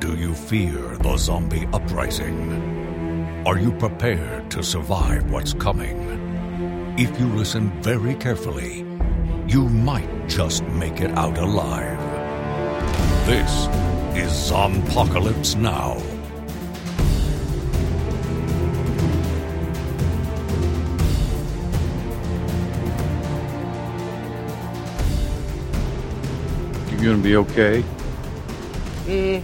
Do you fear the zombie uprising? Are you prepared to survive what's coming? If you listen very carefully, you might just make it out alive. This is Zompocalypse Now. You gonna be okay? Mm,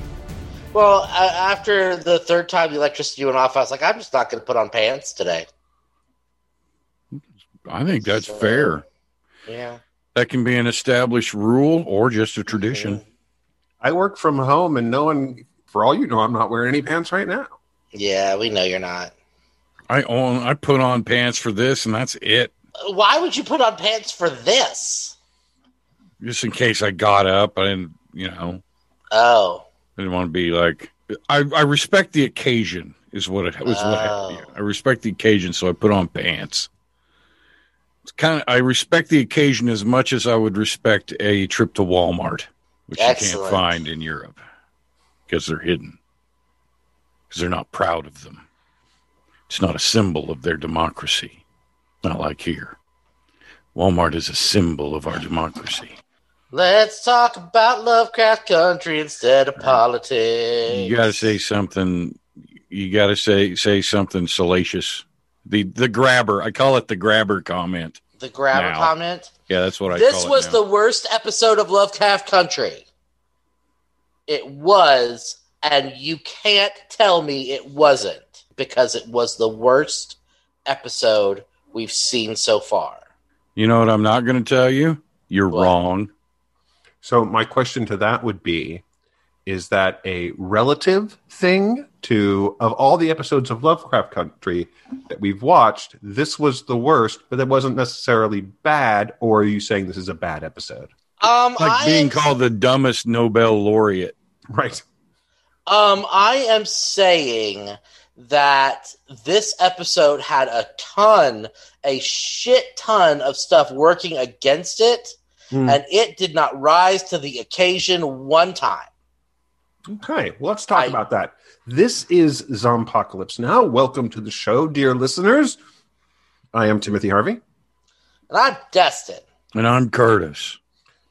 well, uh, after the third time the electricity went off, I was like, I'm just not going to put on pants today. I think that's So- fair. Yeah. That can be an established rule or just a tradition. I work from home, and no one, for all you know, I'm not wearing any pants right now. Yeah, we know you're not. I own. I put on pants for this, and that's it. Why would you put on pants for this? Just in case I got up, I didn't. You know, Oh. I didn't want to be like. I I respect the occasion. Is what it was. What Oh. happened. I respect the occasion, so I put on pants. It's kind of. I respect the occasion as much as I would respect a trip to Walmart, which you can't find in Europe because they're hidden. Because they're not proud of them. It's not a symbol of their democracy. Not like here. Walmart is a symbol of our democracy. Let's talk about Lovecraft Country instead of politics. You got to say something. You got to say say something salacious. The the grabber. I call it the grabber comment. the grabber now. comment. Yeah, that's what I. this was the worst episode of Lovecraft Country. It was, and you can't tell me it wasn't because it was the worst episode we've seen so far. You know what I'm not going to tell you? You're What? wrong. So my question to that would be: Is that a relative thing to of all the episodes of Lovecraft Country that we've watched? This was the worst, but it wasn't necessarily bad. Or are you saying this is a bad episode? Um, Like I being am, called the dumbest Nobel laureate. Right. um, I am saying that this episode had a ton, a shit ton of stuff working against it, Hmm. and it did not rise to the occasion one time. Okay, well, let's talk I- about that. This is Zompocalypse Now. Welcome to the show, dear listeners. I am Timothy Harvey, And I'm Destin. And I'm Curtis.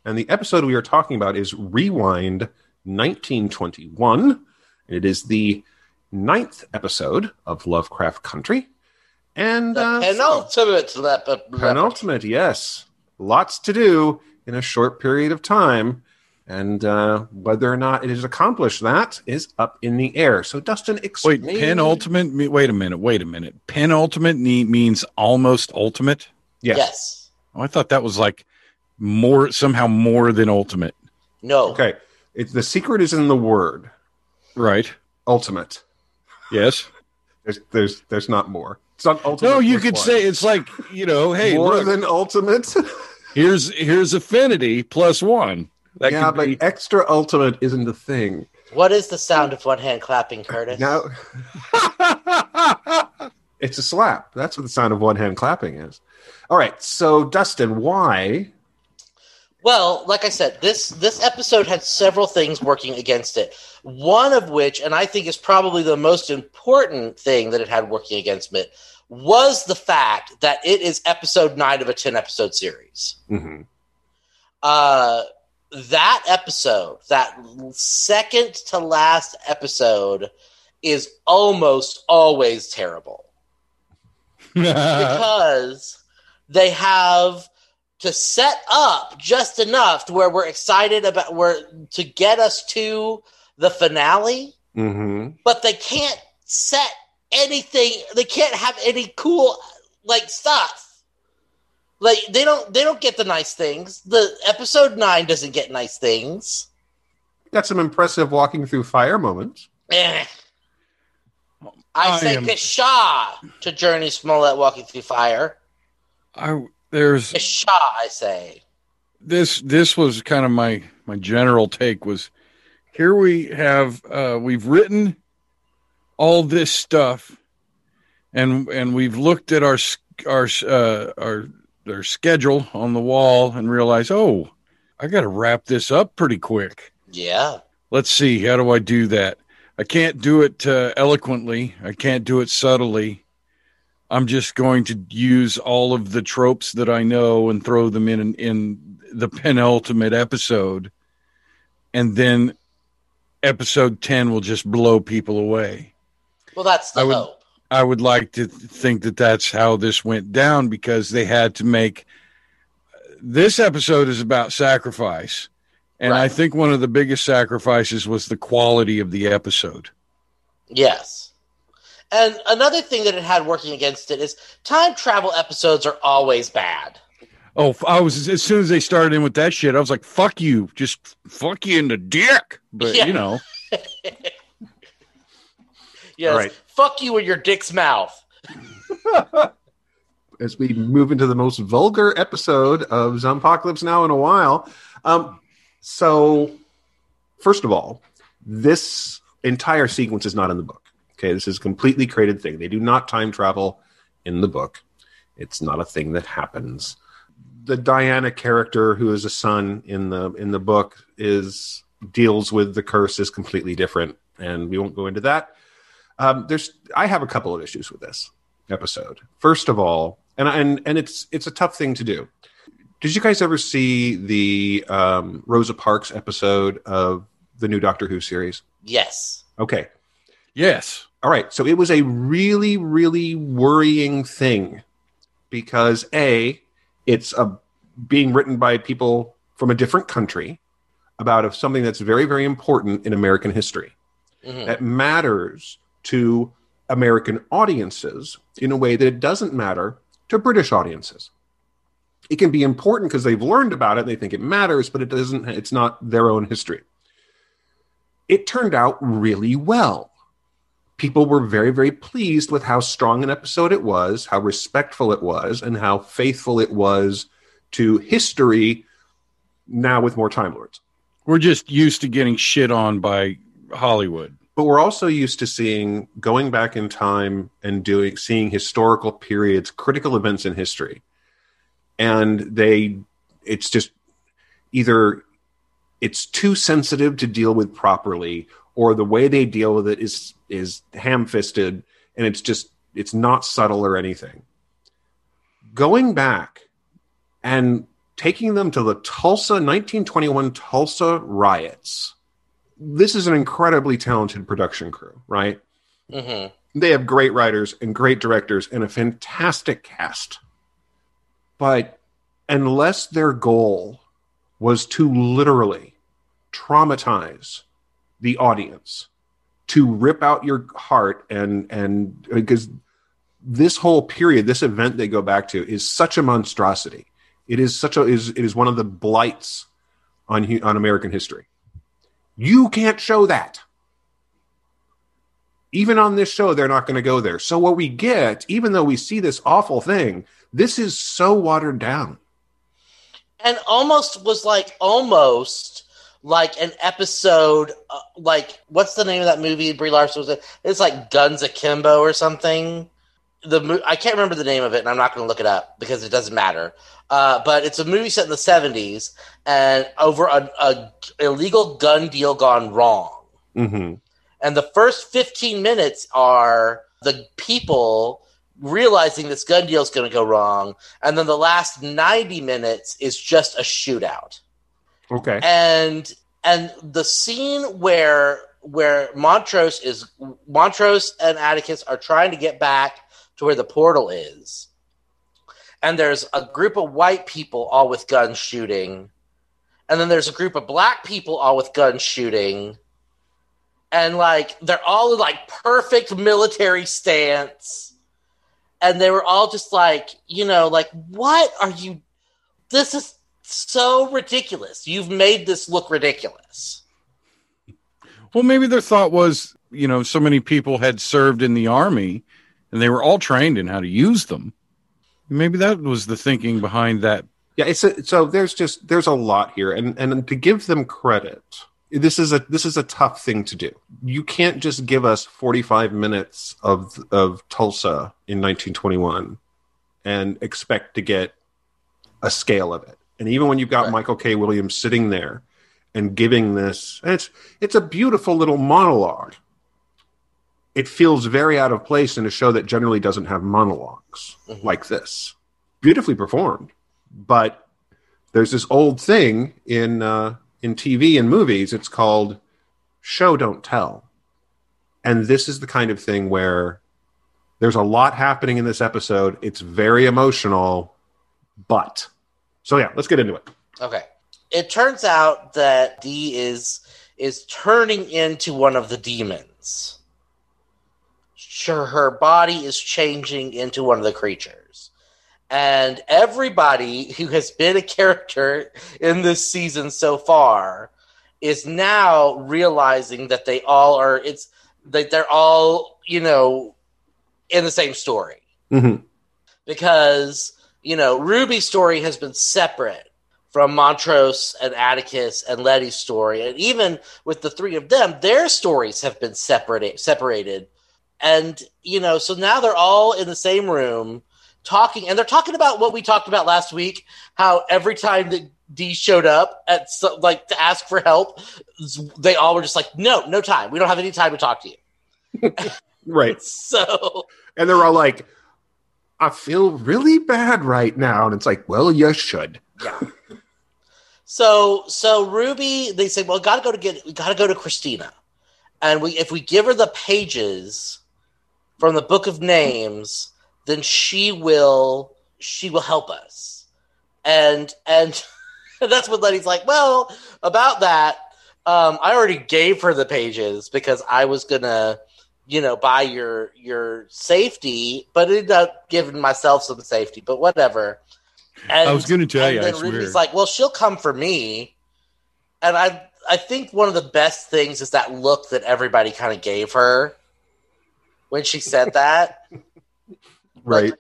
and the episode we are talking about is Rewind 1921. It is the ninth episode of Lovecraft Country. And The uh, penultimate lep- lep- penultimate, yes. Lots to do in a short period of time. And uh, whether or not it has accomplished that is up in the air. So, Dustin, explain. Wait, explain. penultimate? me- Wait a minute. Wait a minute. Penultimate ne- means almost ultimate. Yes. Yes. Oh, I thought that was like more somehow more than ultimate. No. Okay. It's the secret is in the word Right. ultimate. Yes. There's there's there's not more. It's not ultimate. No, you could one. say it's like you know, hey, more look, than ultimate. here's here's affinity plus one. That yeah, could but be. extra ultimate isn't a thing. What is the sound of one hand clapping, Curtis? Now it's a slap. That's what the sound of one hand clapping is. All right. So Dustin, why? Well, like I said, this this episode had several things working against it. One of which, and I think is probably the most important thing that it had working against it, was the fact that it is episode nine of a ten episode series. Mhm. Uh, that episode, that second to last episode, is almost always terrible. because they have to set up just enough to where we're excited about where to get us to the finale, Mhm. but they can't set anything. They can't have any cool like stuff. Like they don't they don't get the nice things. The episode nine doesn't get nice things. Got some impressive walking through fire moments. Eh. I, I say am- Pshaw to Jurnee Smollett walking through fire. I, there's Pshaw, I say. this this was kind of my my general take was here we have uh we've written all this stuff and and we've looked at our our uh our our schedule on the wall and realized oh i got to wrap this up pretty quick Yeah. let's see, how do I do that? I can't do it uh, eloquently. I can't do it subtly. I'm just going to use all of the tropes that I know and throw them in in the penultimate episode, and then episode ten will just blow people away. Well, that's the I would- hope. I would like to think that that's how this went down because they had to make this episode is about sacrifice. And I think one of the biggest sacrifices was the quality of the episode. Yes. And another thing that it had working against it is time travel episodes are always bad. Oh, I was as soon as they started in with that shit, I was like, "Fuck you, just fuck you in the dick." But Yeah. you know, Yes. All right. Fuck you in your dick's mouth. as we move into the most vulgar episode of Zompocalypse Now in a while. Um, so, first of all, this entire sequence is not in the book. Okay, this is a completely created thing. They do not time travel in the book. It's not a thing that happens. The Diana character, who is a son in the in the book, is deals with the curse is completely different, and we won't go into that. Um, there's, I have a couple of issues with this episode. First of all, and and and it's it's a tough thing to do. Did you guys ever see the um, Rosa Parks episode of the new Doctor Who series? Yes. Okay, yes, all right. So it was a really really worrying thing because a it's a being written by people from a different country about of something that's very very important in American history Mhm. that matters to American audiences in a way that it doesn't matter to British audiences. It can be important because they've learned about it and they think it matters, but it doesn't it's not their own history. It turned out really well. People were very, very pleased with how strong an episode it was, how respectful it was, and how faithful it was to history now with more Time Lords. we're just used to getting shit on by Hollywood. But we're also used to seeing going back in time and doing seeing historical periods critical events in history. And they it's just either it's too sensitive to deal with properly or the way they deal with it is is ham-fisted and it's just it's not subtle or anything. Going back and taking them to the Tulsa 1921 Tulsa riots this is an incredibly talented production crew, right? hmm They have great writers and great directors and a fantastic cast. But unless their goal was to literally traumatize the audience, to rip out your heart and and because this whole period, this event they go back to is such a monstrosity. It is such a is it is one of the blights on on American history. You can't show that. Even on this show, they're not going to go there. So, what we get, even though we see this awful thing, this is so watered down. And almost was like almost like an episode, uh, like what's the name of that movie Brie Larson was in? It's like Guns Akimbo or something. The I can't remember the name of it, and I'm not going to look it up because it doesn't matter. Uh, but it's a movie set in the 70s, and over a, a illegal gun deal gone wrong. Mm-hmm. And the first 15 minutes are the people realizing this gun deal is going to go wrong. And then the last 90 minutes is just a shootout. Okay. And and the scene where where Montrose is Montrose and Atticus are trying to get back to where the portal is. And there's a group of white people all with guns shooting. And then there's a group of black people all with guns shooting and like they're all in like perfect military stance and they were all just like you know like what are you this is so ridiculous you've made this look ridiculous Well, maybe their thought was, you know, so many people had served in the army and they were all trained in how to use them. Maybe that was the thinking behind that. Yeah, it's a, so there's just there's a lot here, and and to give them credit, this is a this is a tough thing to do. You can't just give us 45 minutes of of Tulsa in 1921 and expect to get a scale of it. And even when you've got Right. Michael K. Williams sitting there and giving this and it's it's a beautiful little monologue it feels very out of place in a show that generally doesn't have monologues Mhm. like this beautifully performed but there's this old thing in uh, in tv and movies it's called show don't tell and this is the kind of thing where there's a lot happening in this episode it's very emotional but so yeah let's get into it Okay. It turns out that D is is turning into one of the demons. Sure, her body is changing into one of the creatures. And everybody who has been a character in this season so far is now realizing that they all are it's that they're all, you know, in the same story hmm because you know Ruby's story has been separate from Montrose and Atticus and Letty's story, and even with the three of them, their stories have been separated. Separated, and you know, so now they're all in the same room talking, and they're talking about what we talked about last week. How every time that Dee showed up at so, like to ask for help, they all were just like, "No, no time. We don't have any time to talk to you." right So and they're all like i feel really bad right now and it's like well you should Yeah. So so Ruby, they say, well, gotta go to get we gotta go to Christina. And we if we give her the pages from the book of names, then she will she will help us. And and that's what Letty's like, well, about that, um, I already gave her the pages because I was gonna, you know, buy your your safety, but it ended up giving myself some safety, but whatever. And, I was gonna tell you, I then swear. Ruby's like, well, she'll come for me. And I I think one of the best things is that look that everybody kind of gave her when she said that. right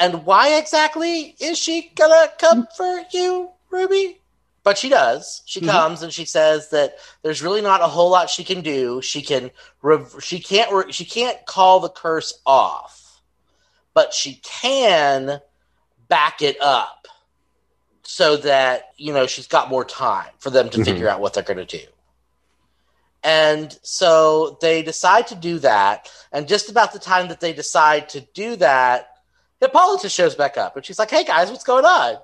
And why exactly is she gonna come for you, Ruby? But she does. She Mhm. comes and she says that there's really not a whole lot she can do. She can, rev- she can't, re- she can't call the curse off, but she can back it up so that you know she's got more time for them to Mhm. figure out what they're going to do. And so they decide to do that. And just about the time that they decide to do that, Hippolyta shows back up and she's like, Hey guys, what's going on?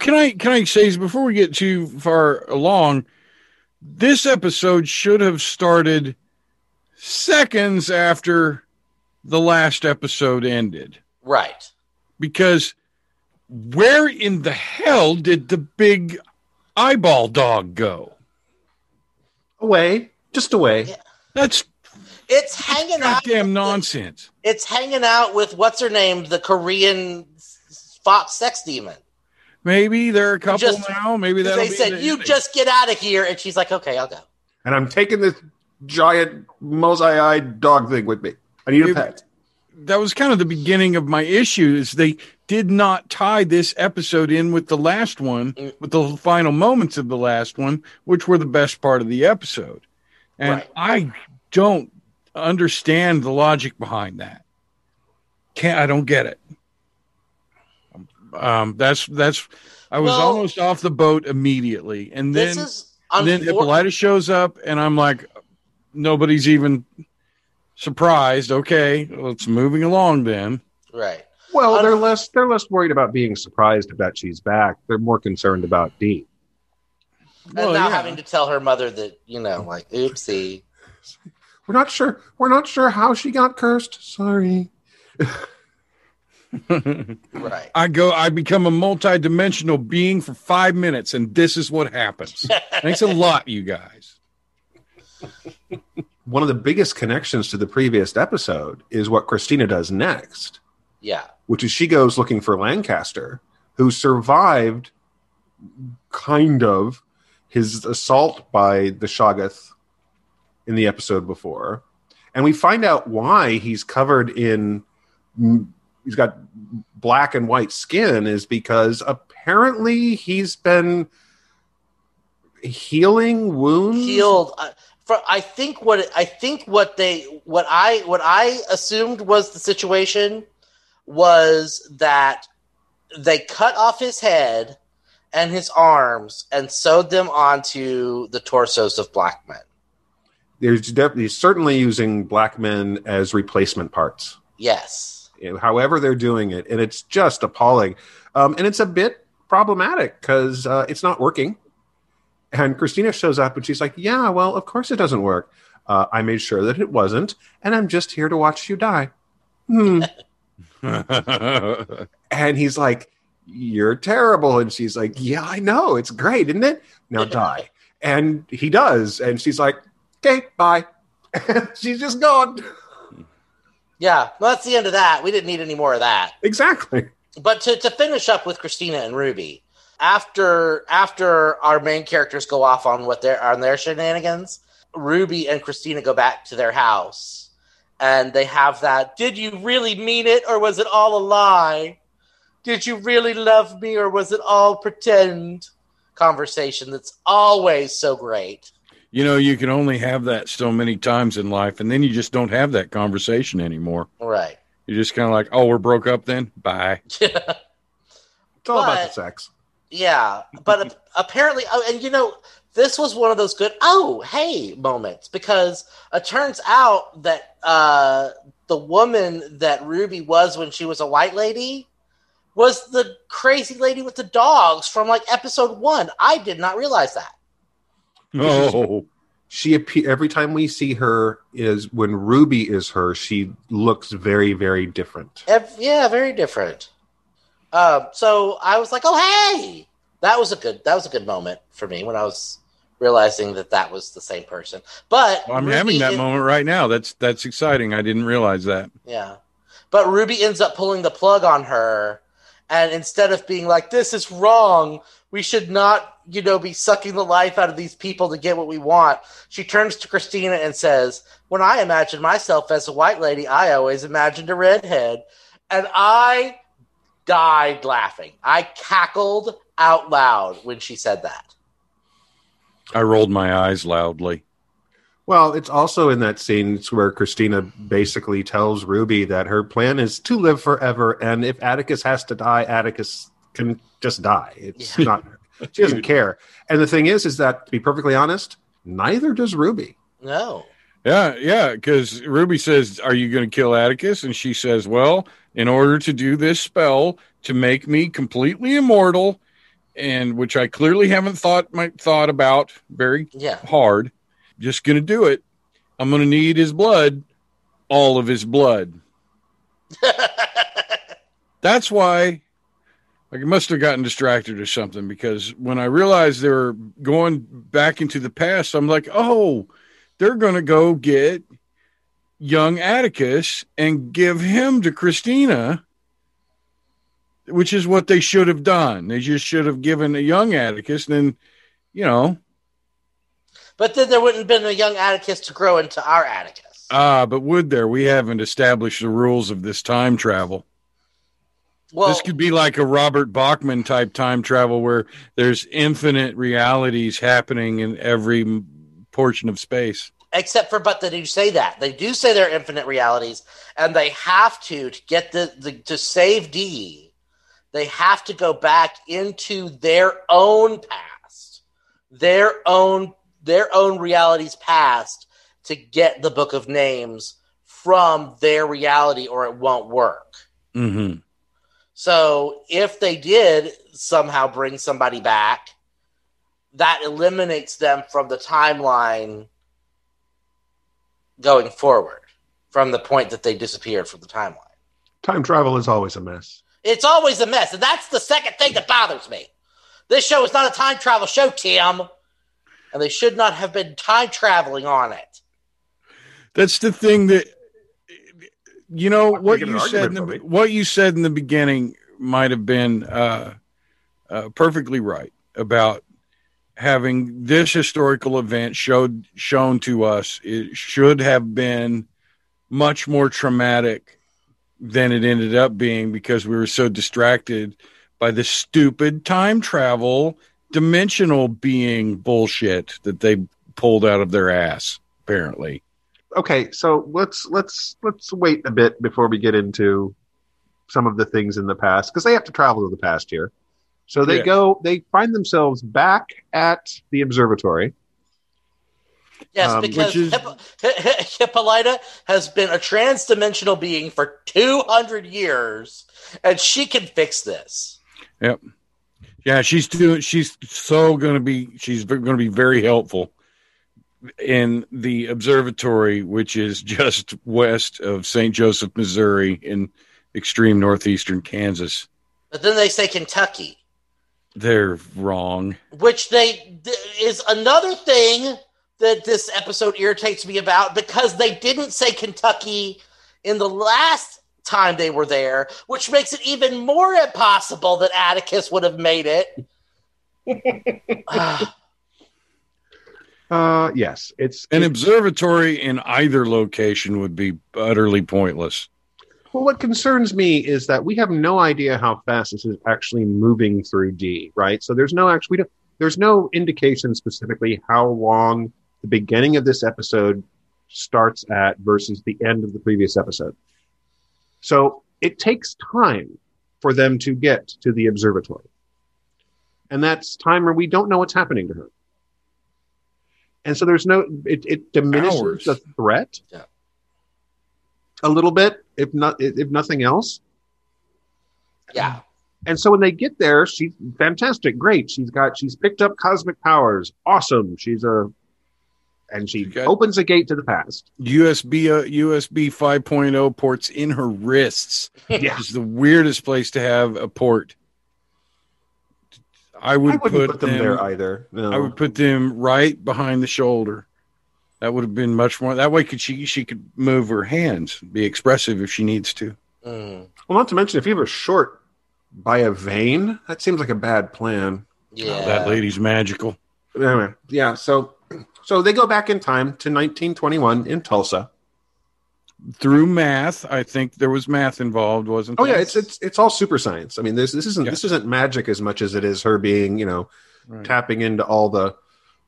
Can I can I say before we get too far along? This episode should have started seconds after the last episode ended Right. because where in the hell did the big eyeball dog go? away just away Yeah. That's It's hanging out. goddamn nonsense. It's hanging out with what's her name, the Korean fox sex demon. Maybe they're a couple just- now. Maybe that'll They be said, the "You ending. just get out of here," and she's like, "Okay, I'll go." and i'm taking this giant mosey-eyed dog thing with me i need a pet that was kind of the beginning of my issue is they did not tie this episode in with the last one Mm. with the final moments of the last one which were the best part of the episode and Right. i don't understand the logic behind that can't i don't get it um that's that's i was Well- almost off the boat immediately and then and then Hippolyta shows up, and I'm like, nobody's even surprised. Okay, let's moving along then. right. well Un- they're less they're less worried about being surprised that she's back they're more concerned about dean And Well, now yeah. having to tell her mother that you know, like, oopsie. we're not sure we're not sure how she got cursed sorry Right. I go, I become a multi-dimensional being for five minutes, and this is what happens. Thanks a lot, you guys. One of the biggest connections to the previous episode is what christina does next Yeah. which is she goes looking for Lancaster, who survived kind of his assault by the Shoggoth in the episode before. And we find out why he's covered in, he's got black and white skin, is because apparently he's been healing wounds. healed. For, I think what I think what they what I what I assumed was the situation was that they cut off his head and his arms and sewed them onto the torsos of black men. There's definitely certainly using black men as replacement parts. Yes. However they're doing it, and it's just appalling. Um, and it's a bit problematic because uh, it's not working. And Christina shows up and she's like, "Yeah, well, of course it doesn't work. Uh, I made sure that it wasn't, and I'm just here to watch you die." Hmm. and he's like, "You're terrible," and she's like, "Yeah, I know. It's great, isn't it? Now die." And he does, and she's like, "Okay, bye." she's just gone. Yeah, well, that's the end of that. We didn't need any more of that. Exactly. But to, to finish up with Christina and Ruby, after after our main characters go off on what their on their shenanigans, Ruby and Christina go back to their house and they have that did you really mean it or was it all a lie? Did you really love me or was it all pretend? Conversation that's always so great. you know, you can only have that so many times in life, and then you just don't have that conversation anymore. Right. You're just kind of like, oh, we're broke up then? Bye. It's all about the sex. Yeah, but apparently, oh, and you know, this was one of those good oh hey moments because it turns out that uh, the woman that Ruby was when she was a white lady was the crazy lady with the dogs from like episode one. I did not realize that. Oh, she appear every time we see her is when Ruby is her. She looks very very different. Ev- yeah, very different. Um, so I was like, oh hey, that was a good that was a good moment for me when I was realizing that that was the same person. But I'm Ruby having that is- moment right now. That's that's exciting. I didn't realize that. Yeah. But Ruby ends up pulling the plug on her. And instead of being like, this is wrong, we should not, you know, be sucking the life out of these people to get what we want, she turns to Christina and says, When I imagined myself as a white lady, I always imagined a redhead. And I died laughing. I cackled out loud when she said that. I rolled my eyes loudly. Well, it's also in that scene where Christina basically tells Ruby that her plan is to live forever, and if Atticus has to die, Atticus can just die. It's Yeah. not. She doesn't care. And the thing is, is that to be perfectly honest, neither does Ruby. No. Yeah, yeah, because Ruby says, Are you going to kill Atticus? And she says, Well, in order to do this spell to make me completely immortal, and which I clearly haven't thought my thought about very Yeah. hard, just going to do it. I'm going to need his blood, all of his blood. That's why I must have gotten distracted or something because when I realized they were going back into the past, I'm like, oh, they're going to go get young Atticus and give him to Christina, which is what they should have done. They just should have given a young Atticus, and then, you know, but then there wouldn't have been a young Atticus to grow into our Atticus. ah, but would there? We haven't established the rules of this time travel. well, this could be like a Robert Bachman type time travel where there's infinite realities happening in every portion of space. Except for but they do say that. They do say they're infinite realities and they have to to get the, the to save d. They have to go back into their own past their own their own realities past to get the book of names from their reality or it won't work. Mm-hmm. so if they did somehow bring somebody back that eliminates them from the timeline going forward from the point that they disappeared from the timeline. Time travel is always a mess. It's always a mess, and that's the second thing that bothers me. This show is not a time travel show, Tim, and they should not have been time traveling on it. That's the thing that you know what you said. In the, what you said in the beginning might have been uh, uh, perfectly right about having this historical event showed shown to us. It should have been much more traumatic than it ended up being because we were so distracted by the stupid time travel dimensional being bullshit that they pulled out of their ass apparently Okay, so let's let's let's wait a bit before we get into some of the things in the past because they have to travel to the past here. So they Yeah. go, they find themselves back at the observatory. Yes, Um, because which is- Hippo- Hippolyta has been a trans-dimensional being for 200 years, and she can fix this. Yep. Yeah, she's doing. She's so going to be. She's going to be very helpful in the observatory, which is just west of St. Joseph, Missouri, in extreme northeastern Kansas. But then they say Kentucky, They're wrong. which they th- is another thing that this episode irritates me about because they didn't say Kentucky in the last time they were there, which makes it even more impossible that Atticus would have made it. Uh, yes, it's An it- observatory in either location would be utterly pointless. Well. What concerns me is that we have no idea how fast this is actually moving through D. Right, so there's no actually there's no indication specifically how long the beginning of this episode starts at versus the end of the previous episode. So it takes time for them to get to the observatory. And that's time where we don't know what's happening to her. And so there's no, it, it diminishes Hours. the threat Yeah. a little bit, if not, if nothing else. yeah. And so when they get there, she's fantastic, great. She's got, she's picked up cosmic powers, awesome. She's a, and she She opens a gate to the past. USB uh, USB 5.0 ports in her wrists. Yeah. It's the weirdest place to have a port. I would I wouldn't put, put, them, there either. No. I would put them right behind the shoulder. That would have been much more. That way, could she she could move her hands, be expressive if she needs to. Mm, Well, not to mention, if you have a short by a vein, that seems like a bad plan. yeah. That lady's magical. Anyway, yeah. So, so they go back in time to 1921 in Tulsa. Through math, I think there was math involved, wasn't Oh there? yeah, it's it's it's all super science. I mean, this this isn't Yeah. this isn't magic as much as it is her being, you know, Right. tapping into all the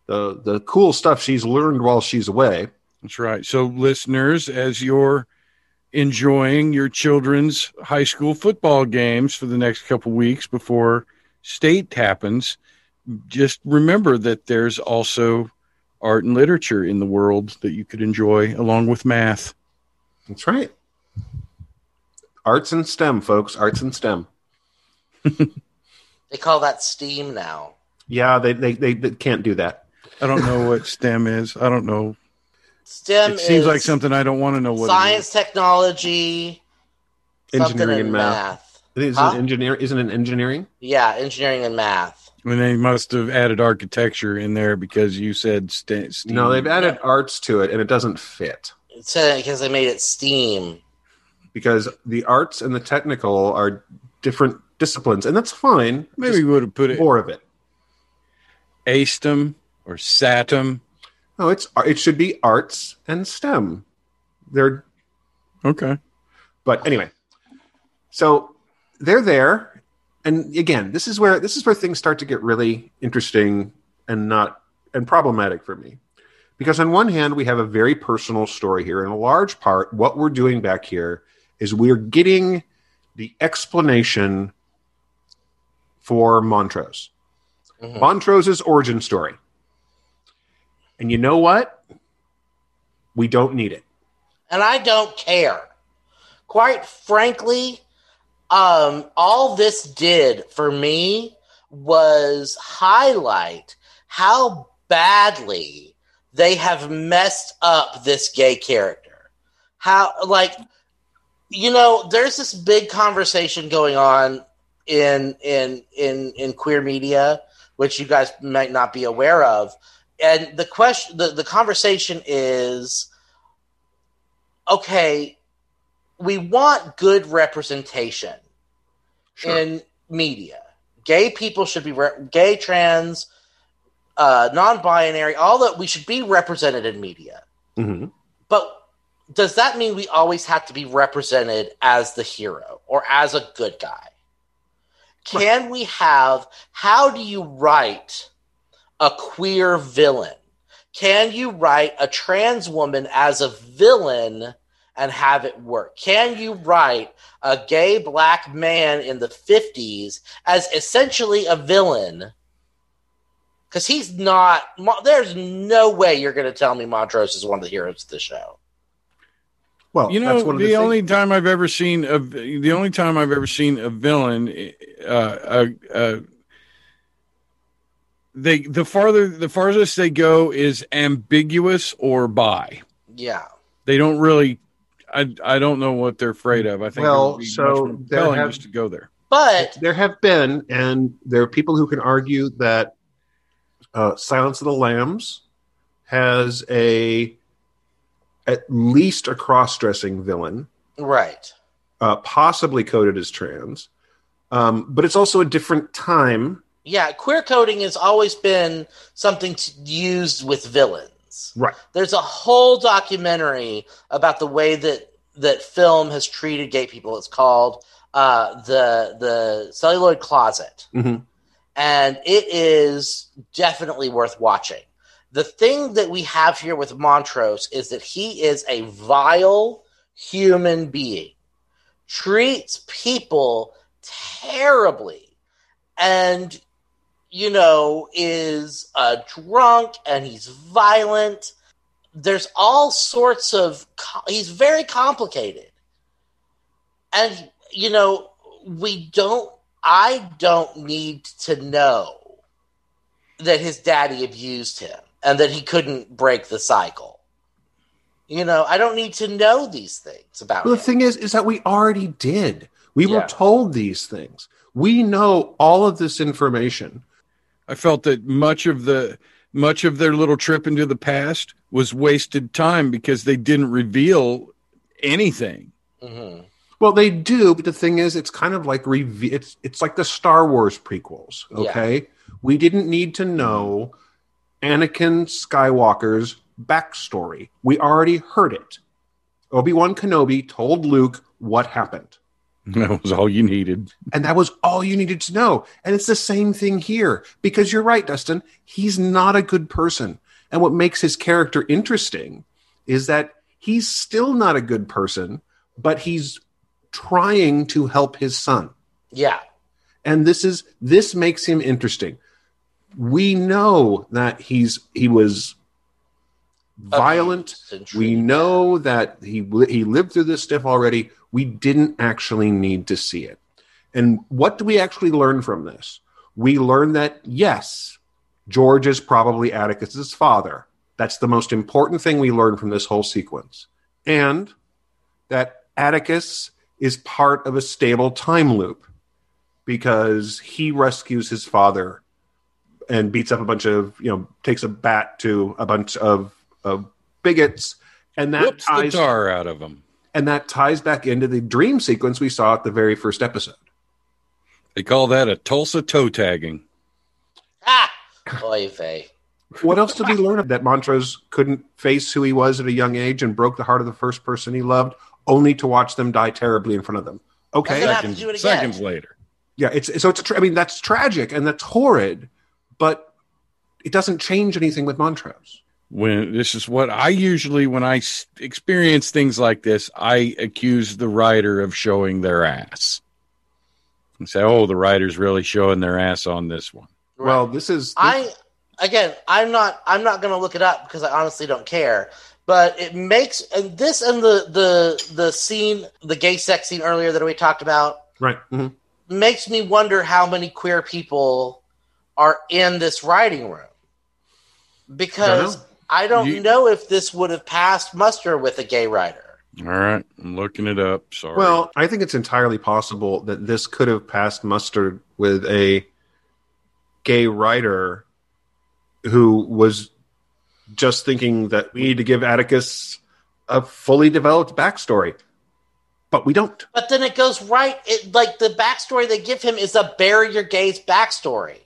the the cool stuff she's learned while she's away. That's right. So, listeners, as you're enjoying your children's high school football games for the next couple weeks before state happens, just remember that there's also art and literature in the world that you could enjoy along with math. That's right. Arts and STEM, folks. Arts and STEM. They call that Steam now. Yeah, they they they, they can't do that. I don't know what STEM is. I don't know. STEM It seems is like something I don't want to know what. it is. science, technology, Engineering and math. Isn't Huh? it engineer? Isn't it engineering? Yeah, engineering and math. I mean, they must have added architecture in there because you said st- STEAM. No, they've added arts to it, and it doesn't fit. It's because they made it Steam. because the arts and the technical are different disciplines, and that's fine. Maybe we would have put Just it more of it. ASTEM or SATM. No, it's it should be arts and STEM. They're Okay. but anyway, so they're there, and again, this is where this is where things start to get really interesting and not and problematic for me. Because on one hand, we have a very personal story here, and a large part, what we're doing back here is we're getting the explanation for Montrose. Mhm. Montrose's origin story. And you know what? We don't need it. and I don't care. Quite frankly, um, all this did for me was highlight how badly they have messed up this gay character. How, like, you know, there's this big conversation going on in in in in queer media, which you guys might not be aware of, and the question, the, the conversation is okay, we want good representation in media. Gay people should be re- gay, trans, uh, non-binary. All that we should be represented in media. Mhm. But does that mean we always have to be represented as the hero or as a good guy? Can we have? How do you write a queer villain? Can you write a trans woman as a villain and have it work? Can you write a gay black man in the 50s as essentially a villain? Because he's not, there's no way you're going to tell me Montrose is one of the heroes of the show. Well, you know, the, the only time I've ever seen a, the only time I've ever seen a villain, uh, uh, uh, they the farther the farthest they go is ambiguous or by. Yeah, they don't really. I I don't know what they're afraid of. I think well, so there have, just to go there. But there have been, and there are people who can argue that uh, Silence of the Lambs has a at least a cross-dressing villain, right? Uh, possibly coded as trans, um, but it's also a different time. Yeah, queer coding has always been something used with villains. Right. There's a whole documentary about the way that that film has treated gay people. It's called uh, the the Celluloid Closet, mm-hmm. and it is definitely worth watching the thing that we have here with Montrose is that he is a vile human being, treats people terribly, and you know is a drunk and he's violent. There's all sorts of. He's very complicated, and you know we don't. I don't need to know that his daddy abused him and that he couldn't break the cycle. You know, I don't need to know these things about well, him. The thing is, is that we already did. We Yeah. were told these things. We know all of this information. I felt that much of the much of their little trip into the past was wasted time because they didn't reveal anything. Mhm. Well, they do, but the thing is, it's kind of like reve- it's it's like the Star Wars prequels. Yeah. Okay, we didn't need to know Anakin Skywalker's backstory. We already heard it. Obi Wan Kenobi told Luke what happened. That was all you needed. And that was all you needed to know. And it's the same thing here because you're right, Dustin. He's not a good person. And what makes his character interesting is that he's still not a good person, but he's trying to help his son. Yeah. And this is this makes him interesting. We know that he's he was violent. Abused and We know that he he lived through this stuff already. We didn't actually need to see it. And what do we actually learn from this? We learn that yes, George is probably Atticus's father. That's the most important thing we learn from this whole sequence. And that Atticus is part of a stable time loop because he rescues his father and beats up a bunch of, you know, takes a bat to a bunch of, of bigots and that Whoops the tar out of them. And that ties back into the dream sequence we saw at the very first episode. They call that a Tulsa toe tagging. Ah! Oy vey. What else did we learn? That Montrose couldn't face who he was at a young age and broke the heart of the first person he loved, only to watch them die terribly in front of them. Okay, That's have to Seconds, do it again. seconds later. yeah, it's so it's. A tra- I mean, that's tragic and that's horrid, but it doesn't change anything with Montrose. When this is what I usually when I experience things like this, I accuse the writer of showing their ass. And say, "Oh, the writer's really showing their ass on this one." Well, this is. I again, I'm not I'm not going to look it up because I honestly don't care. But it makes and this and the the the scene, the gay sex scene earlier that we talked about, right. mhm. makes me wonder how many queer people are in this writing room. Because Don't know. I don't You- know if this would have passed muster with a gay writer. All right, I'm looking it up. Sorry. Well, I think it's entirely possible that this could have passed muster with a gay writer who was just thinking that we need to give Atticus a fully developed backstory. But we don't. But then it goes right. It like the backstory they give him is a bury your gays backstory.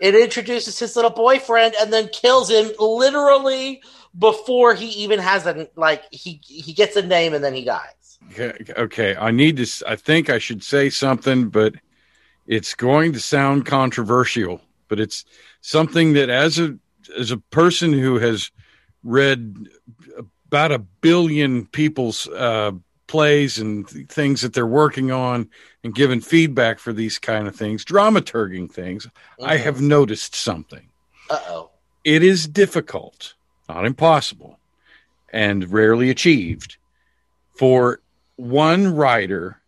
It introduces his little boyfriend and then kills him literally before he even has a like he he gets a name and then he dies. okay, okay, I need to. I think I should say something, but it's going to sound controversial. But it's something that, as a as a person who has read about a billion people's uh, plays and th- things that they're working on and giving feedback for these kind of things, dramaturging things, I Mhm. have noticed something. Uh-oh. It is difficult, not impossible, and rarely achieved for one writer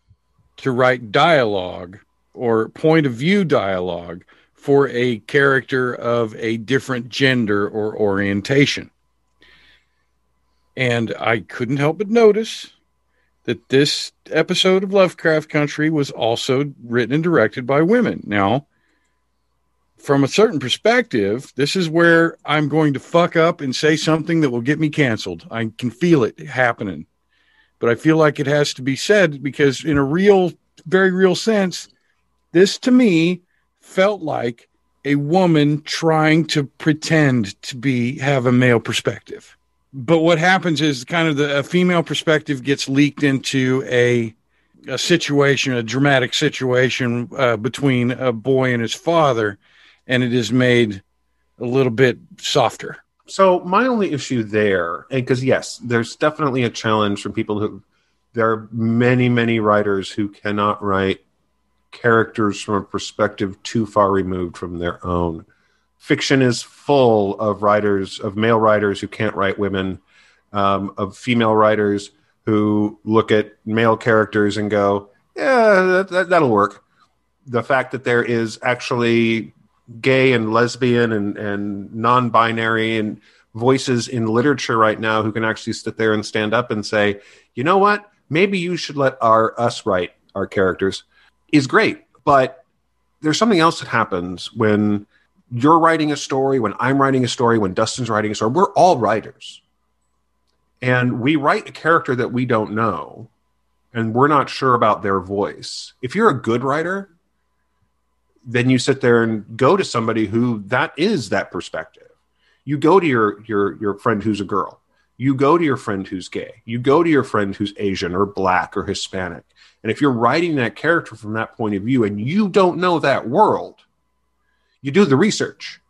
to write dialogue or point of view dialogue for a character of a different gender or orientation. And I couldn't help but notice that this episode of Lovecraft Country was also written and directed by women. Now, from a certain perspective, this is where I'm going to fuck up and say something that will get me canceled. I can feel it happening. But I feel like it has to be said because, in a real, very real sense, this to me felt like a woman trying to pretend to be have a male perspective. But what happens is kind of the female perspective gets leaked into a a situation, a dramatic situation uh, between a boy and his father, and it is made a little bit softer. So my only issue there, and because yes, there's definitely a challenge from people who there are many, many writers who cannot write characters from a perspective too far removed from their own. Fiction is full of writers, of male writers who can't write women, um, of female writers who look at male characters and go, "Yeah, that, that, that'll work." The fact that there is actually gay and lesbian and, and non-binary and voices in literature right now who can actually sit there and stand up and say, you know what, maybe you should let our us write our characters is great. But there's something else that happens when you're writing a story, when I'm writing a story, when Dustin's writing a story. We're all writers. And we write a character that we don't know and we're not sure about their voice. If you're a good writer, then you sit there and go to somebody who that is that perspective. You go to your your your friend who's a girl. You go to your friend who's gay. You go to your friend who's Asian or black or Hispanic. And if you're writing that character from that point of view and you don't know that world, you do the research.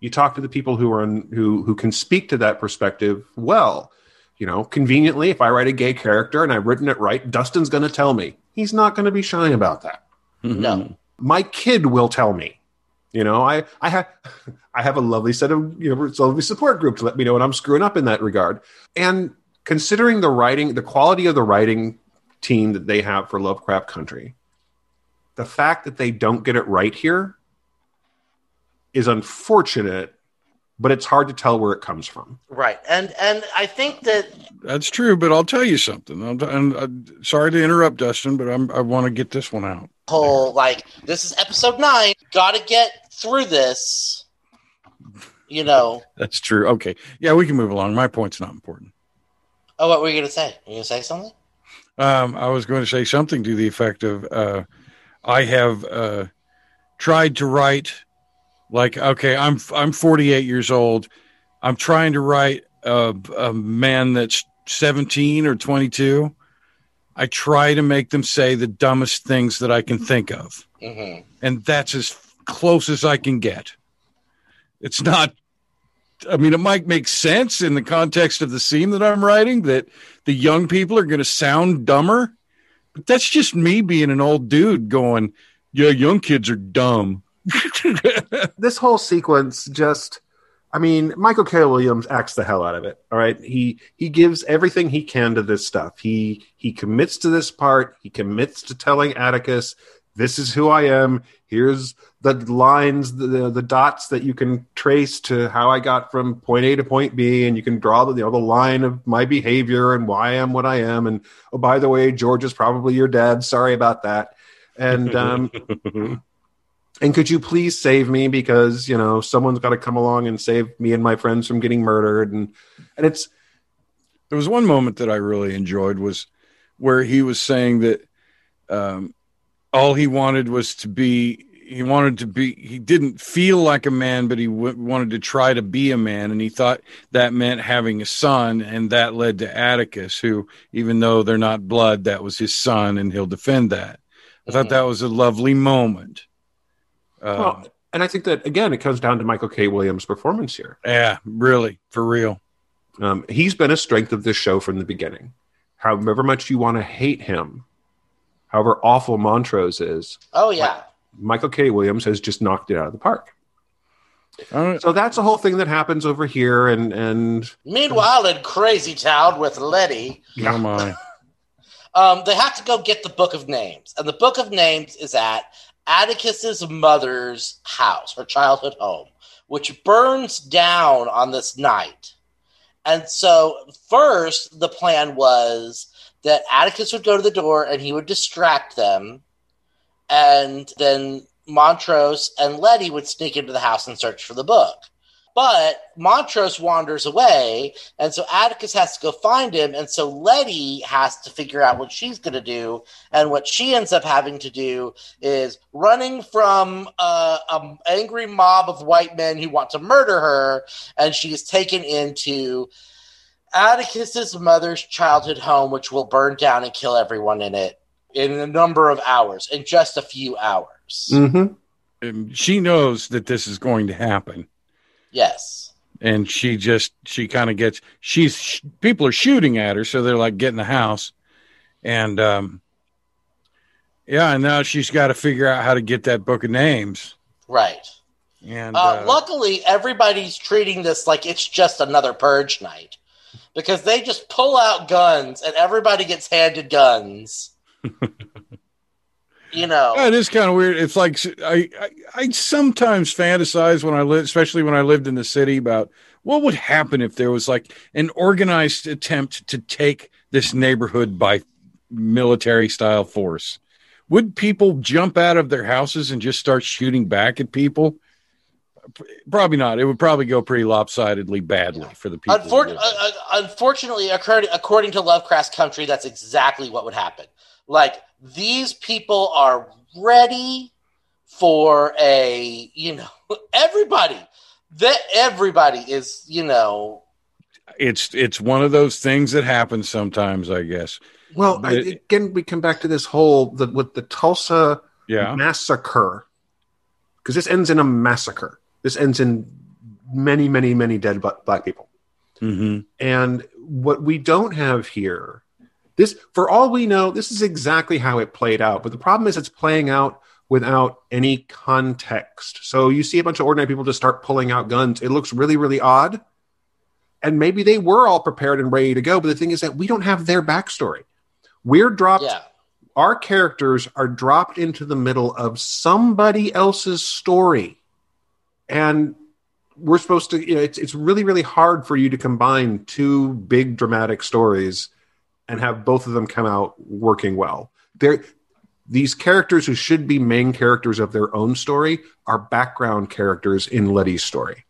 You talk to the people who are in, who who can speak to that perspective well. You know, conveniently, if I write a gay character and I've written it right, Dustin's going to tell me. He's not going to be shy about that mm-hmm. No. my kid will tell me. You know, I I have I have a lovely set of you know lovely support group to let me know when I'm screwing up in that regard. And considering the writing, the quality of the writing team that they have for Lovecraft Country, the fact that they don't get it right here is unfortunate, but it's hard to tell where it comes from. Right. And and I think that That's true, but I'll tell you something. I'll, and uh, sorry to interrupt, Dustin, but I'm, I want to get this one out. whole like this is episode nine, gotta get through this. You know. That's true. Okay, yeah, we can move along. My point's not important. Oh, what were you gonna say? Were you gonna say something? Um, I was going to say something to the effect of uh, I have uh, tried to write like okay, I'm I'm 48 years old. I'm trying to write a, a man that's 17 or 22. I try to make them say the dumbest things that I can think of, hmm and that's as close as I can get. It's not. I mean, it might make sense in the context of the scene that I'm writing that the young people are going to sound dumber, but that's just me being an old dude going, "Yeah, young kids are dumb." this whole sequence just I mean, Michael K. Williams acts the hell out of it. All right. He he gives everything he can to this stuff. He he commits to this part. He commits to telling Atticus, this is who I am. Here's the lines, the, the, dots that you can trace to how I got from point A to point B, and you can draw the you know the line of my behavior and why I am what I am. And oh, by the way, George is probably your dad. Sorry about that. And um, and could you please save me because you know someone's got to come along and save me and my friends from getting murdered and and it's There was one moment that I really enjoyed was where he was saying that um, all he wanted was to be. He wanted to be. He didn't feel like a man, but he w- wanted to try to be a man, and he thought that meant having a son, and that led to Atticus, who, even though they're not blood, that was his son, and he'll defend that. I thought Mhm. that was a lovely moment. Uh, well, and I think that again it comes down to Michael K. Williams' performance here. yeah, really, for real. Um, he's been a strength of this show from the beginning. However much you want to hate him, however awful Montrose is, Oh yeah. Michael K. Williams has just knocked it out of the park. So that's the whole thing that happens over here, and and Meanwhile, in Crazy Town with Letty, oh my. um, they have to go get the Book of Names, and the Book of Names is at Atticus's mother's house, her childhood home, which burns down on this night. And so, first, the plan was that Atticus would go to the door and he would distract them, and then Montrose and Letty would sneak into the house and search for the book. But Montrose wanders away, and so Atticus has to go find him, and so Letty has to figure out what she's going to do. And what she ends up having to do is running from uh, an angry mob of white men who want to murder her, and she is taken into Atticus's mother's childhood home, which will burn down and kill everyone in it in a number of hours, in just a few hours. Mhm. She knows that this is going to happen. Yes. and she just she kind of gets she's sh- people are shooting at her so they're like get in the house and um yeah and now she's got to figure out how to get that book of names Right. and Uh, uh, luckily, everybody's treating this like it's just another purge night because they just pull out guns and everybody gets handed guns. you know, it is kind of weird. It's like I, I i sometimes fantasize when i live especially when i lived in the city about what would happen if there was like an organized attempt to take this neighborhood by military style force. Would people jump out of their houses and just start shooting back at people? Probably not. It would probably go pretty lopsidedly badly for the people Unfor- uh, uh, unfortunately, according, according to Lovecraft's country, that's exactly what would happen. Like these people are ready for a, you know, everybody. That everybody is, you know, it's it's one of those things that happens sometimes i guess well, I, But it- again, we come back to this whole the, with the Tulsa yeah massacre because this ends in a massacre. This ends in many, many, many dead black people. hmm And what we don't have here, this for all we know, this is exactly how it played out. But the problem is, it's playing out without any context. So you see a bunch of ordinary people just start pulling out guns. It looks really, really odd. And maybe they were all prepared and ready to go. But the thing is that we don't have their backstory. We're dropped yeah, our characters are dropped into the middle of somebody else's story and we're supposed to you know it's, it's really really hard for you to combine two big dramatic stories and have both of them come out working well They're, these characters who should be main characters of their own story are background characters in letty's story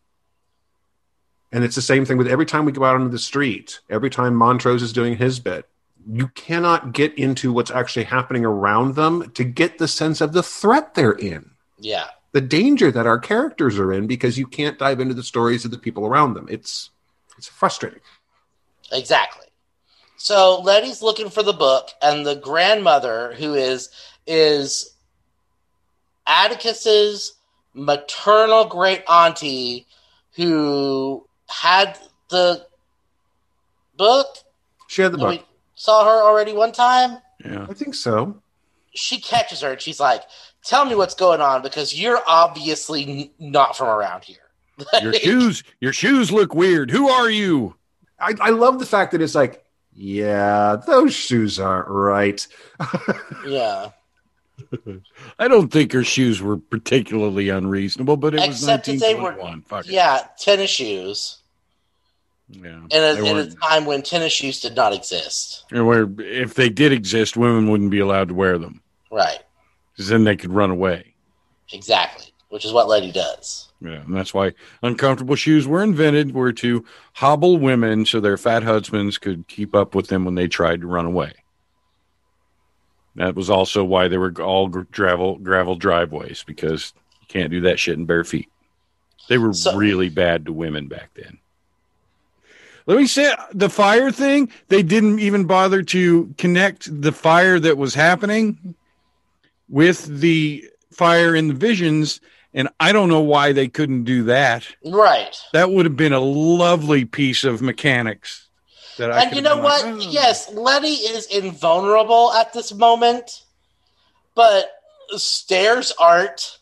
and it's the same thing with every time we go out onto the street every time montrose is doing his bit you cannot get into what's actually happening around them to get the sense of the threat they're in, yeah. the danger that our characters are in, because you can't dive into the stories of the people around them. It's it's frustrating. Exactly. So Letty's looking for the book, and the grandmother, who is is Atticus's maternal great auntie, who had the book. She had the We book. saw her already one time. yeah I think so. She catches her, and she's like, "Tell me what's going on, because you're obviously n- not from around here." your shoes your shoes look weird who are you I, I love the fact that it's like, yeah, those shoes aren't right. yeah. i don't think her shoes were particularly unreasonable but it was Except that they were, 1921 Fuck it. yeah, tennis shoes. yeah in a, in a time when tennis shoes did not exist. and where if they did exist women wouldn't be allowed to wear them Right. because then they could run away Exactly. Which is what Letty does. Yeah, and that's why uncomfortable shoes were invented, were to hobble women so their fat husbands could keep up with them when they tried to run away. That was also why they were all gravel gravel driveways because you can't do that shit in bare feet. They were So- really bad to women back then. Let me say uh, the fire thing. They didn't even bother to connect the fire that was happening with the fire in the visions And I don't know why they couldn't do that. Right. That would have been a lovely piece of mechanics. That I and could you know what? like, "Oh." Yes, Letty is invulnerable at this moment, but stairs aren't.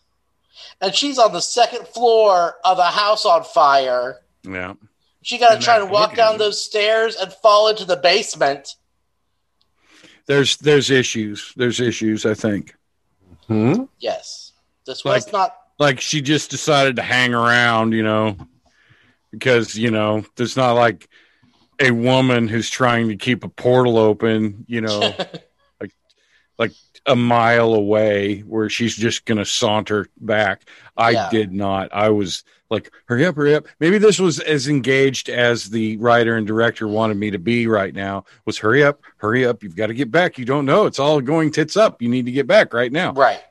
And she's on the second floor of a house on fire. Yeah. She got to try that and walk down those stairs and fall into the basement. There's there's issues. There's issues, I think. Hmm? Yes. This was Like- not. Like she just decided to hang around, you know, because, you know, there's not like a woman who's trying to keep a portal open, you know, like like a mile away where she's just going to saunter back. I Yeah. did not. I was like, hurry up, hurry up. Maybe this was as engaged as the writer and director wanted me to be right now was hurry up, hurry up. You've got to get back. You don't know. It's all going tits up. You need to get back right now. right.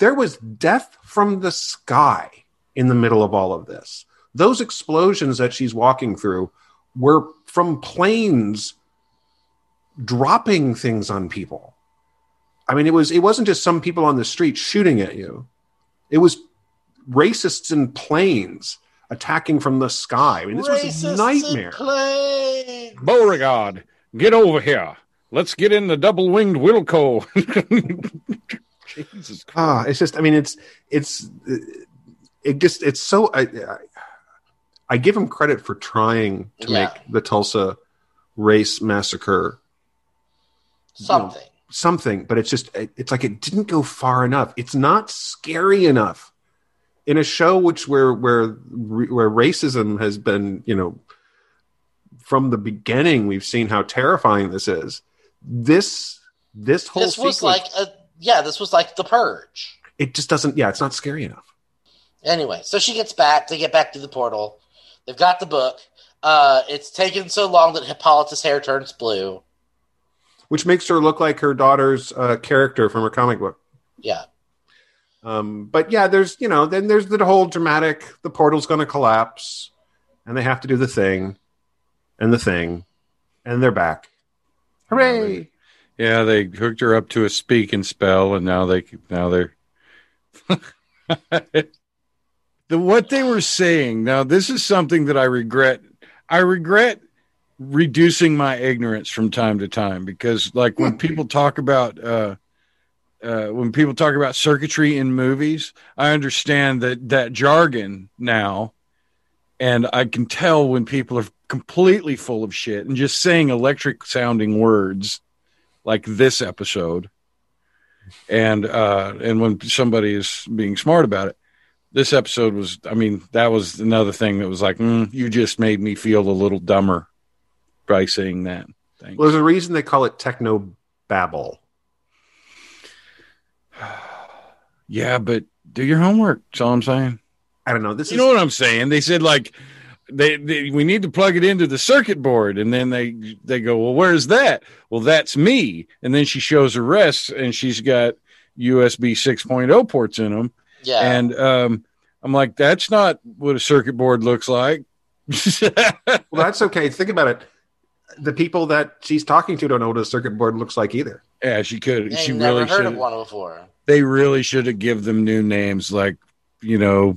There was death from the sky in the middle of all of this. Those explosions that she's walking through were from planes dropping things on people. I mean, it was it wasn't just some people on the street shooting at you. It was racists in planes attacking from the sky. I mean, this was a nightmare. in. Beauregard, get over here. Let's get in the double winged Wilco. Jesus Christ. Ah, it's just. I mean, it's it's it just it's so. I I, I give him credit for trying to Yeah. make the Tulsa race massacre Something. something, but it's just it- it's like it didn't go far enough. It's not scary enough in a show which where where where racism has been you know from the beginning we've seen how terrifying this is. This this whole This was sequence, like a. Yeah, this was like the purge. it just doesn't. Yeah, it's not scary enough. Anyway, so she gets back. They get back to the portal. They've got the book. Uh, it's taken so long that Hippolyta's hair turns blue. which makes her look like her daughter's uh, character from her comic book. Yeah. Um, but yeah, there's you know then there's the whole dramatic. The portal's going to collapse, and they have to do the thing, and the thing, and they're back. Hooray! Yeah, they hooked her up to a speaking spell, and now they now they're the what they were saying. Now, this is something that I regret. I regret reducing my ignorance from time to time because, like, when people talk about uh, uh, when people talk about circuitry in movies, I understand that that jargon now, and I can tell when people are completely full of shit and just saying electric sounding words like this episode and uh and when somebody is being smart about it this episode was i mean that was another thing that was like mm, you just made me feel a little dumber by saying that Thanks. Well, there's a reason they call it techno babble. yeah but do your homework that's all i'm saying I don't know. This you is know what i'm saying they said like they, they we need to plug it into the circuit board and then they they go well where's that well that's me and then she shows her rest and she's got usb 6.0 ports in them Yeah. and um, I'm like, that's not what a circuit board looks like. well, that's okay. Think about it. The people that she's talking to don't know what a circuit board looks like either. yeah, she could. I She never really heard of should. one before. They really should have give them new names, like you know,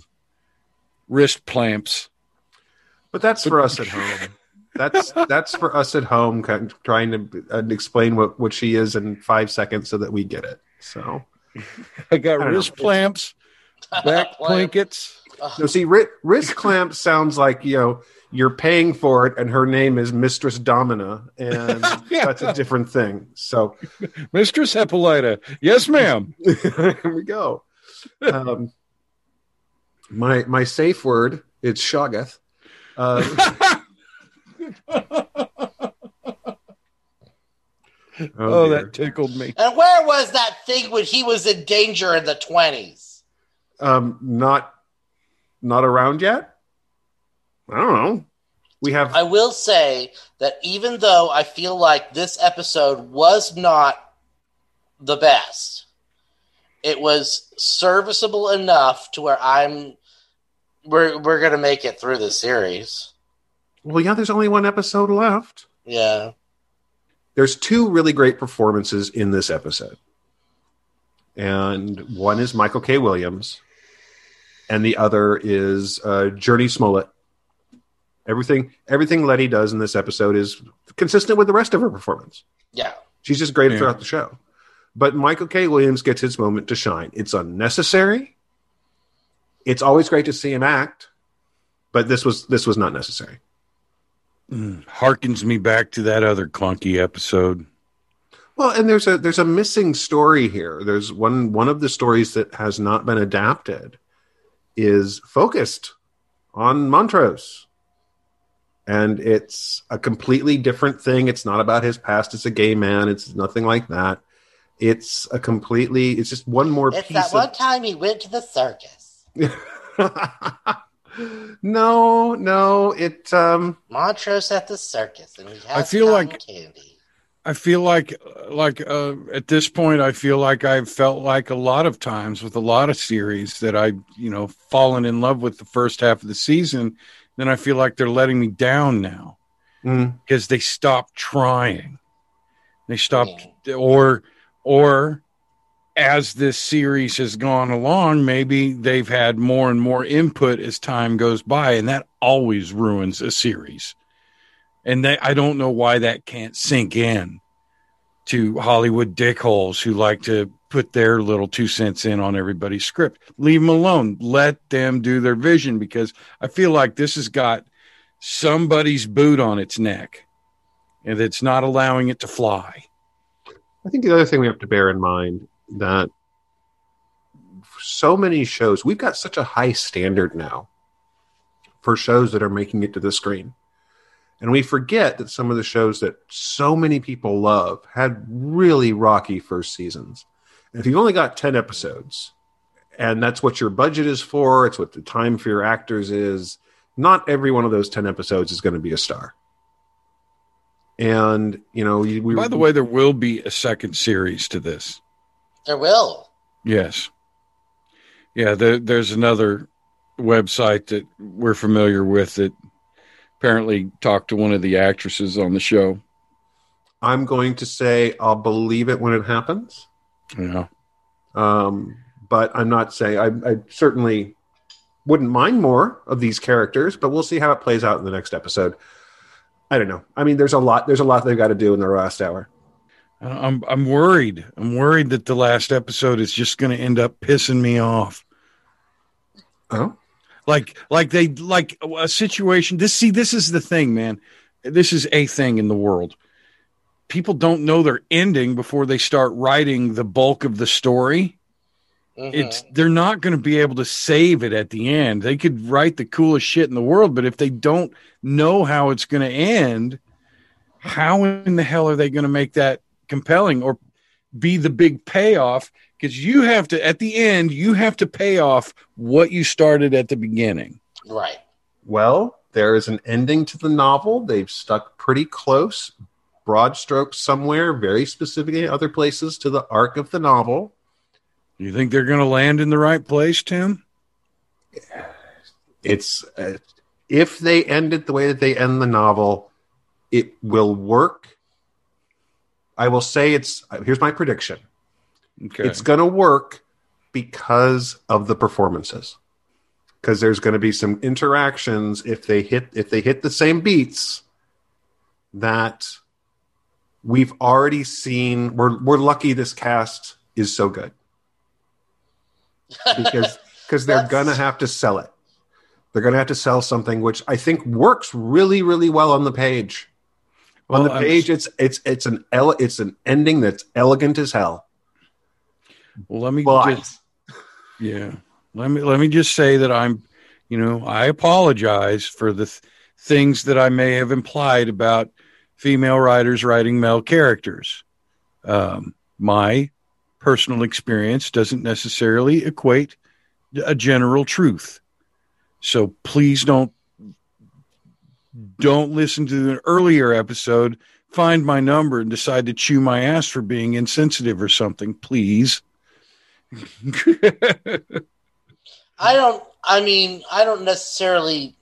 wrist clamps. But that's for us at home. That's that's for us at home, kind of trying to uh, explain what what she is in five seconds so that we get it. So I got I wrist know. clamps, back blankets. plankets. No, see, ri- wrist clamp sounds like you know you're paying for it, and her name is Mistress Domina, and Yeah. that's a different thing. So Mistress Hippolyta. Yes, ma'am. here we go. Um, my my safe word it's Shoggoth. Uh, oh, dear. that tickled me. And where was that thing when he was in danger in the twenties? um, not not around yet. I don't know. We have I will say that even though I feel like this episode was not the best, it was serviceable enough to where I'm we're we're gonna make it through the series. well, yeah. There's only one episode left. Yeah. there's two really great performances in this episode. And one is Michael K. Williams, and the other is uh, Jurnee Smollett. Everything everything Letty does in this episode is consistent with the rest of her performance. Yeah. She's just great Yeah. throughout the show. But Michael K. Williams gets his moment to shine. It's unnecessary. It's always great to see him act, but this was this was not necessary. Mm, harkens me back to that other clunky episode. Well, and there's a there's a missing story here. There's one one of the stories that has not been adapted is focused on Montrose. And it's a completely different thing. It's not about his past as a gay man. It's nothing like that. It's a completely it's just one more It's piece that of one time he went to the circus. no, no, it um Montrose at the circus, and he has I feel like- candy. I feel like like uh, at this point I feel like I've felt like a lot of times with a lot of series that I you know fallen in love with the first half of the season then I feel like they're letting me down now. Mm, because they stopped trying. They stopped or or as this series has gone along maybe they've had more and more input as time goes by and that always ruins a series and that I don't know why that can't sink in to Hollywood dickholes who like to put their little two cents in on everybody's script. Leave them alone. Let them do their vision because I feel like this has got somebody's boot on its neck and it's not allowing it to fly. I think the other thing we have to bear in mind that so many shows, we've got such a high standard now for shows that are making it to the screen. And we forget that some of the shows that so many people love had really rocky first seasons. And if you've only got 10 episodes, and that's what your budget is for, it's what the time for your actors is, not every one of those 10 episodes is going to be a star. And, you know, we, By the way, there will be a second series to this. There will. Yes. Yeah, there, there's another website that we're familiar with that apparently talked to one of the actresses on the show. I'm going to say I'll believe it when it happens. Yeah. Um, but I'm not saying I, I certainly wouldn't mind more of these characters, but we'll see how it plays out in the next episode. I don't know. I mean, there's a lot. There's a lot they've got to do in the last hour. I'm I'm worried. I'm worried that the last episode is just going to end up pissing me off. Oh, Like like they like a situation. This see this is the thing, man. This is a thing in the world. People don't know their ending before they start writing the bulk of the story. Mhm. It's they're not going to be able to save it at the end. They could write the coolest shit in the world, but if they don't know how it's going to end, how in the hell are they going to make that compelling or be the big payoff? Because you have to, at the end, you have to pay off what you started at the beginning. right. well, there is an ending to the novel. They've stuck pretty close, broad strokes somewhere, very specifically other places to the arc of the novel. You think they're going to land in the right place, Tim? It's uh, if they end it the way that they end the novel, it will work. I will say it's here's my prediction. Okay. It's going to work because of the performances. Because there's going to be some interactions if they hit if they hit the same beats that we've already seen. We're we're lucky this cast is so good because because they're going to have to sell it. They're going to have to sell something which I think works really really well on the page. On Well, the I'm- page, it's it's it's an ele- it's an ending that's elegant as hell. well, let me But just Yeah. Let me let me just say that I'm, you know, I apologize for the th- things that I may have implied about female writers writing male characters. Um, my personal experience doesn't necessarily equate a general truth. So please don't Hmm. don't listen to an earlier episode, find my number and decide to chew my ass for being insensitive or something, please. I don't. I mean, I don't necessarily.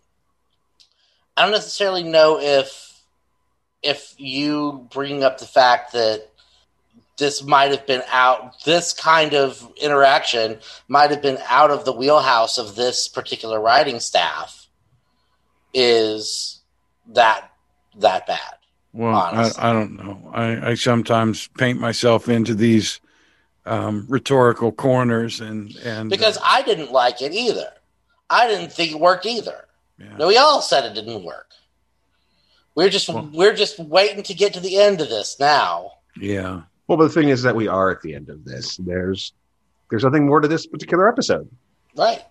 I don't necessarily know if if you bring up the fact that this might have been out. This kind of interaction might have been out of the wheelhouse of this particular writing staff. Is that that bad? Well, I, I, don't know. I, I, sometimes paint myself into these um, rhetorical corners, and and because uh, I didn't like it either. I didn't think it worked either. Yeah. No, we all said it didn't work. We're just well, we're just waiting to get to the end of this now. Yeah. Well, but the thing is that we are at the end of this. There's there's nothing more to this particular episode. Right.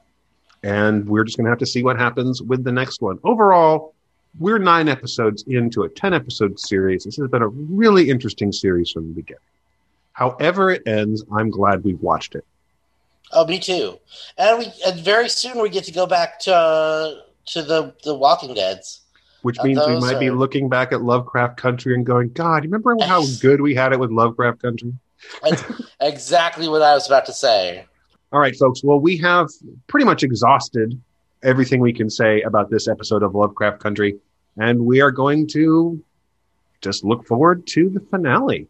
And we're just going to have to see what happens with the next one. Overall, we're nine episodes into a 10 episode series. This has been a really interesting series from the beginning. However, it ends, I'm glad we watched it. Oh, me too. And we and very soon we get to go back to uh, to the the Walking Dead's. Which means we might are... be looking back at Lovecraft Country and going, God, you remember how good we had it with Lovecraft Country? That's exactly what I was about to say. All right, folks. Well, we have pretty much exhausted everything we can say about this episode of Lovecraft Country, and we are going to just look forward to the finale.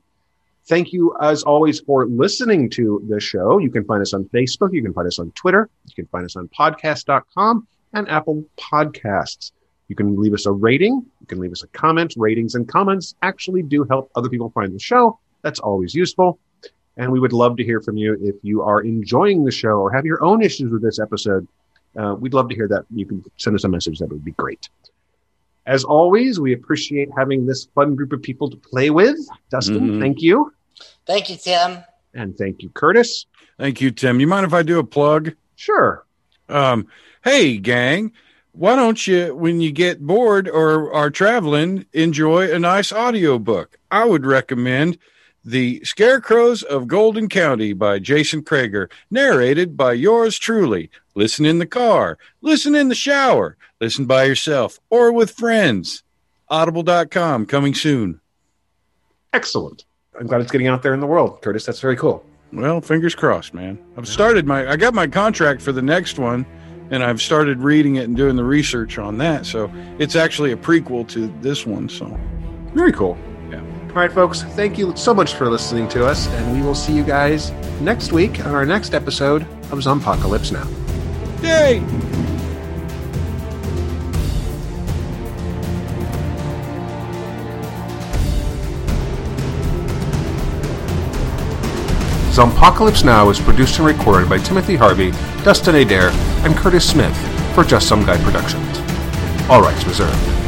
Thank you, as always, for listening to the show. You can find us on Facebook. You can find us on Twitter. You can find us on podcast.com and Apple Podcasts. You can leave us a rating. You can leave us a comment. Ratings and comments actually do help other people find the show. That's always useful. And we would love to hear from you if you are enjoying the show or have your own issues with this episode. Uh, we'd love to hear that. You can send us a message. That would be great. As always, we appreciate having this fun group of people to play with. Dustin, mm-hmm. thank you. Thank you, Tim. And thank you, Curtis. Thank you, Tim. You mind if I do a plug? Sure. Um, hey, gang, why don't you, when you get bored or are traveling, enjoy a nice audiobook? I would recommend The Scarecrows of Golden County by Jason Krager, narrated by yours truly. Listen in the car, listen in the shower, listen by yourself or with friends. Audible.com coming soon. Excellent. I'm glad it's getting out there in the world, Curtis. That's very cool. Well, fingers crossed, man. I've started my I got my contract for the next one and I've started reading it and doing the research on that. So it's actually a prequel to this one. So very cool. All right, folks. Thank you so much for listening to us, and we will see you guys next week on our next episode of Zompocalypse Now. Yay! Zompocalypse Now is produced and recorded by Timothy Harvey, Dustin Adair, and Curtis Smith for Just Some Guy Productions. All rights reserved.